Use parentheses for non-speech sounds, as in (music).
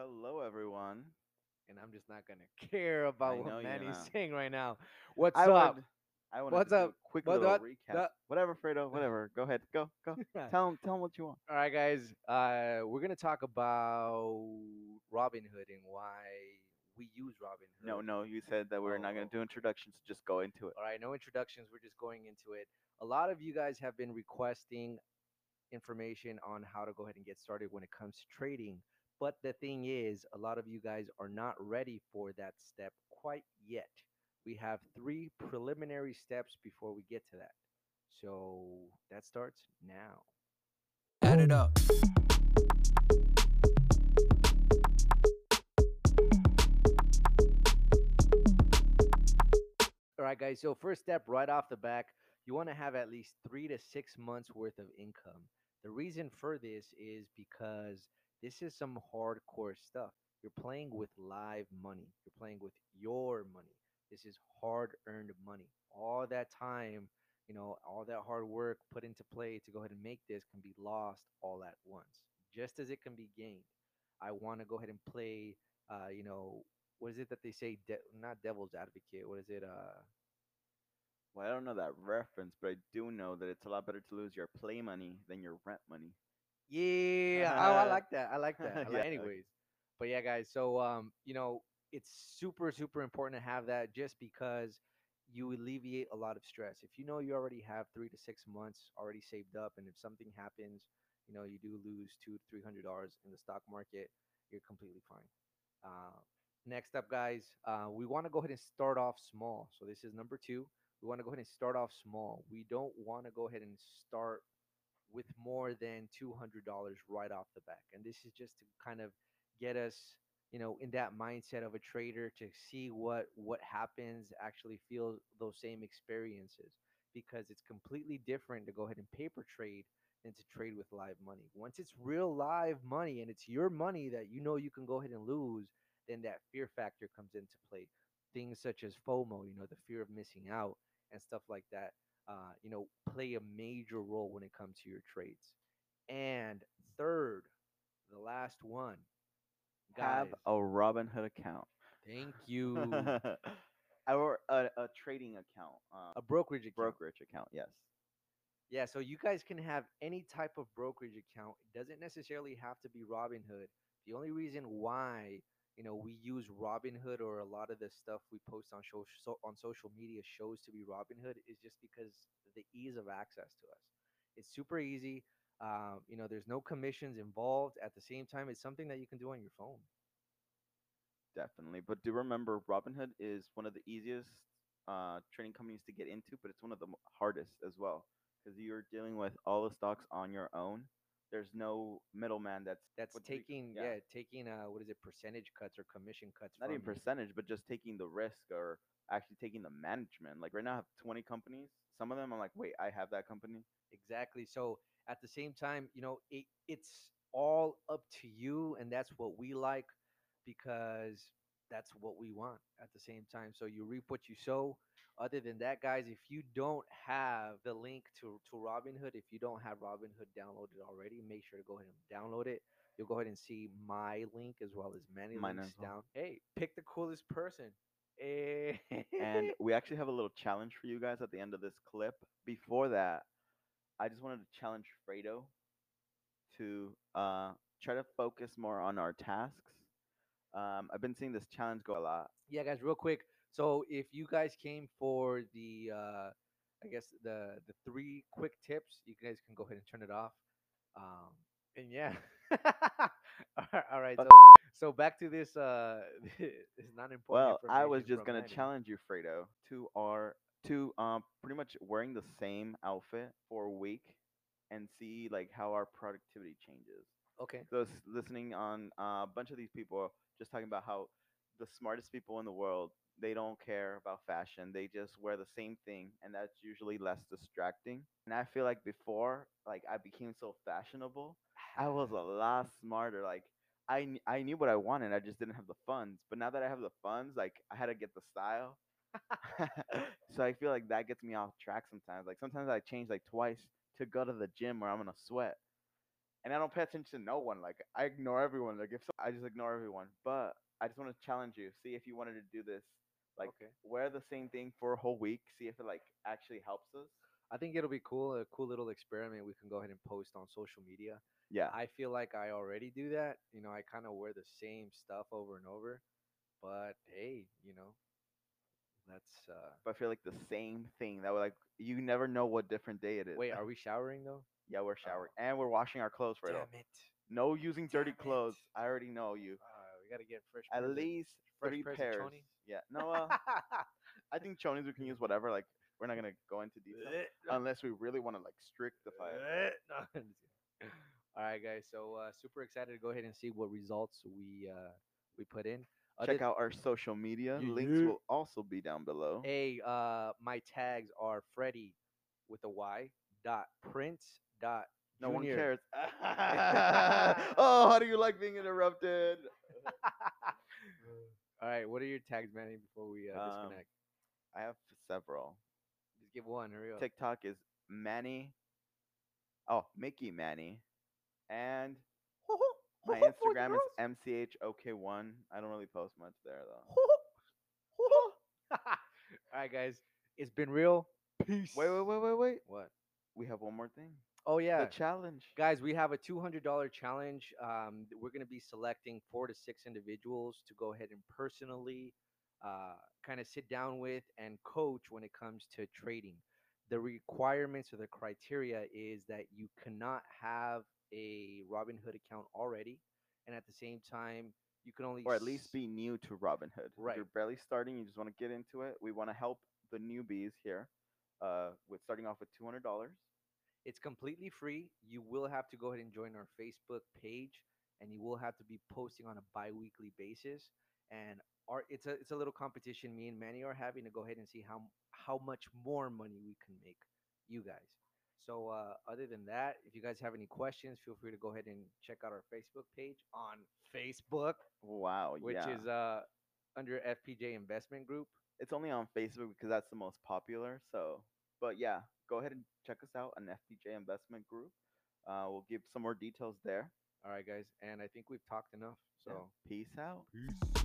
Hello, everyone. and I'm just not gonna (laughs) care about I know what you're Manny's not. saying right now. What's I up? would. I wanted What's to do up? a quick What- little what- recap. the- Whatever, Fredo. (laughs) Whatever. Go ahead. Go. Go. (laughs) tell him. Tell him what you want. All right, guys. Uh, we're gonna talk about Robin Hood and why we use Robinhood. No, no. You said that we were not Oh. going to do introductions. Just go into it. All right, no introductions. We're just going into it. A lot of you guys have been requesting information on how to go ahead and get started when it comes to trading. But the thing is, a lot of you guys are not ready for that step quite yet. We have three preliminary steps before we get to that. So that starts now. Add it up. All right, guys. So first step, right off the back, you want to have at least three to six months worth of income. The reason for this is because this is some hardcore stuff. You're playing with live money. You're playing with your money. This is hard-earned money. All that time, you know, all that hard work put into play to go ahead and make this can be lost all at once, just as it can be gained. I want to go ahead and play, uh, you know, what is it that they say? De- not devil's advocate. What is it? Uh, Well, I don't know that reference, but I do know that it's a lot better to lose your play money than your rent money. Yeah, oh, I like that. I like that. (laughs) I like, Yeah, anyways, but yeah, guys. So um, you know, it's super super important to have that just because you alleviate a lot of stress. If you know you already have three to six months already saved up, and if something happens, you know, you do lose two to three hundred dollars in the stock market, you're completely fine. Uh, next up, guys, uh, we want to go ahead and start off small. So this is number two. We want to go ahead and start off small. We don't want to go ahead and start with more than $200 right off the back. And this is just to kind of get us, you know, in that mindset of a trader to see what what happens, actually feel those same experiences because it's completely different to go ahead and paper trade than to trade with live money. Once it's real live money and it's your money that you know you can go ahead and lose, then that fear factor comes into play. Things such as FOMO, you know, the fear of missing out and stuff like that uh, you know, play a major role when it comes to your trades. And third, the last one, guys. Have a Robinhood account. thank you. (laughs) or a, a trading account. Uh, a brokerage account. brokerage account. Yes. Yeah, so you guys can have any type of brokerage account. It doesn't necessarily have to be Robinhood. The only reason why you know we use Robinhood or a lot of the stuff we post on show, so, on social media shows to be Robinhood is just because the ease of access to us. It's super easy. Um, you know, there's no commissions involved. At the same time, it's something that you can do on your phone. Definitely. But do remember, Robinhood is one of the easiest uh, trading companies to get into, but it's one of the hardest as well because you're dealing with all the stocks on your own. There's no middleman that's That's what do we- taking yeah. taking uh what is it percentage cuts or commission cuts not even percentage, but just taking the risk or actually taking the management. Like right now, I have 20 companies. Some of them, I'm like, wait, I have that company. Exactly. So at the same time, you know, it, it's all up to you, and that's what we like because that's what we want at the same time. So you reap what you sow. Other than that, guys, if you don't have the link to to Robinhood, if you don't have Robinhood downloaded already, make sure to go ahead and download it. You'll go ahead and see my link as well as many Mine links well. down. Hey, pick the coolest person. And (laughs) we actually have a little challenge for you guys at the end of this clip. Before that, I just wanted to challenge Fredo to uh, try to focus more on our tasks. Um, I've been seeing this challenge go a lot. yeah guys real quick so if you guys came for the uh i guess the the three quick tips you guys can go ahead and turn it off um and yeah (laughs) all right, so, so back to this uh (laughs) it's not important Well, I was just gonna Manny. challenge you, Fredo, to our to um pretty much wearing the same outfit for a week and see like how our productivity changes. Okay So I was listening on uh, a bunch of these people just talking about how the smartest people in the world they don't care about fashion. They just wear the same thing, and that's usually less distracting. And I feel like before, like I became so fashionable, I was a lot smarter. Like I I knew what I wanted, I just didn't have the funds. But now that I have the funds, like I had to get the style. (laughs) (laughs) so I feel like that gets me off track sometimes. Like sometimes I change like twice to go to the gym where I'm gonna sweat. And I don't pay attention to no one. Like I ignore everyone. Like if so, I just ignore everyone. But I just want to challenge you. See if you wanted to do this. Like Okay. wear the same thing for a whole week. See if it like actually helps us. I think it'll be cool, a cool little experiment we can go ahead and post on social media. Yeah. I feel like I already do that. You know, I kind of wear the same stuff over and over. But hey, you know, that's uh But I feel like the same thing. That would like you never know what different day it is. Wait, (laughs) are we showering though? Yeah, we're showering and we're washing our clothes right Damn it. No using dirty it. clothes. I already know you. Uh, we got to get fresh At least fresh three pairs of pairs. chonies? Yeah. (laughs) No. Uh, I think chonies we can use whatever. Like we're not gonna go into detail unless we really want to like strictify it. No, (laughs) I'm just kidding. All right, guys. So uh, super excited to go ahead and see what results we uh, we put in. Other Check out our social media. Yeah, Links will also be down below. Hey, uh, my tags are Freddy with a Y dot Prince dot. No one cares. (laughs) (laughs) oh, how do you like being interrupted? (laughs) All right, what are your tags, Manny? Before we uh, Um, disconnect, I have several. just give one. Hurry up. TikTok is Manny. Oh, Mickey Manny. And my Instagram is mchok1. I don't really post much there though. All right, guys. It's been real. Peace. Wait, wait, wait, wait, wait. What? We have one more thing. Oh yeah. The challenge. Guys, we have a $200 challenge. Um, we're going to be selecting four to six individuals to go ahead and personally uh, kind of sit down with and coach when it comes to trading. The requirements or the criteria is that you cannot have a Robinhood account already. And at the same time, you can only Or at least be new to Robinhood. If Right. You're barely starting. You just want to get into it. We want to help the newbies here uh, with starting off with $200. It's completely free. You will have to go ahead and join our Facebook page, and you will have to be posting on a bi-weekly basis. And our it's a it's a little competition. Me and Manny are having to go ahead and see how how much more money we can make you guys. So uh, other than that, if you guys have any questions, feel free to go ahead and check out our Facebook page on Facebook, Wow. which yeah. is uh under FPJ Investment Group. it's only on Facebook because that's the most popular. So, but yeah, go ahead and check us out on FPJ Investment Group. Uh, we'll give some more details there. All right, guys, and I think we've talked enough. So. Yeah. Peace out. Peace.